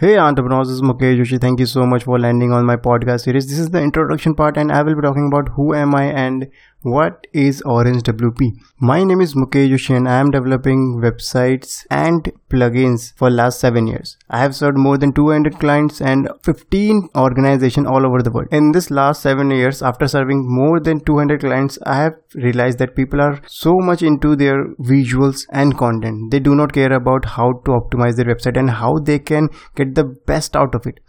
Hey entrepreneurs, this is Mukesh Joshi. Thank you so much for landing on my podcast series. This is the introduction part and I will be talking about who am I and what is Orange WP? My name is Mukesh Joshi and I am developing websites and plugins for last 7 years. I have served more than 200 clients and 15 organizations all over the world. In this last 7 years after serving more than 200 clients, I have realized that people are so much into their visuals and content. They do not care about how to optimize their website and how they can get the best out of it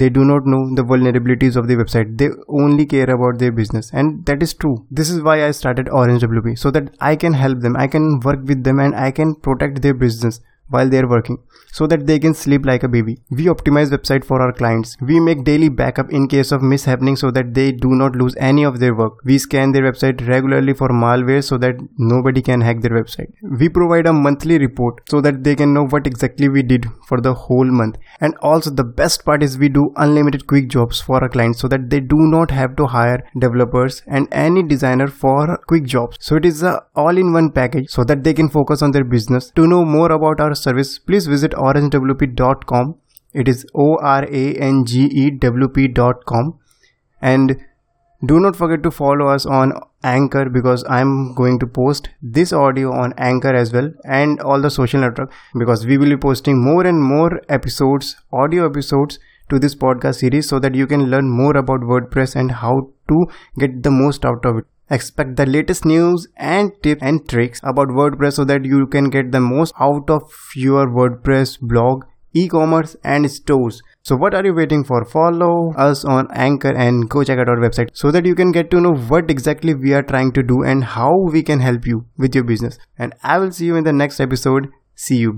they do not know the vulnerabilities of the website they only care about their business and that is true this is why i started orange wp so that i can help them i can work with them and i can protect their business while they're working so that they can sleep like a baby. We optimize website for our clients. We make daily backup in case of mishappening so that they do not lose any of their work. We scan their website regularly for malware so that nobody can hack their website. We provide a monthly report so that they can know what exactly we did for the whole month. And also the best part is we do unlimited quick jobs for our clients so that they do not have to hire developers and any designer for quick jobs. So it is a all-in-one package so that they can focus on their business. To know more about our service, please visit orangewp.com. It is O R A N G E W P.com. And do not forget to follow us on Anchor because I'm going to post this audio on Anchor as well and all the social network because we will be posting more and more episodes, audio episodes to this podcast series so that you can learn more about WordPress and how to get the most out of it. Expect the latest news and tips and tricks about WordPress so that you can get the most out of your WordPress blog, e-commerce and stores. So what are you waiting for? Follow us on Anchor and go check out our website so that you can get to know what exactly we are trying to do and how we can help you with your business. And I will see you in the next episode. See you.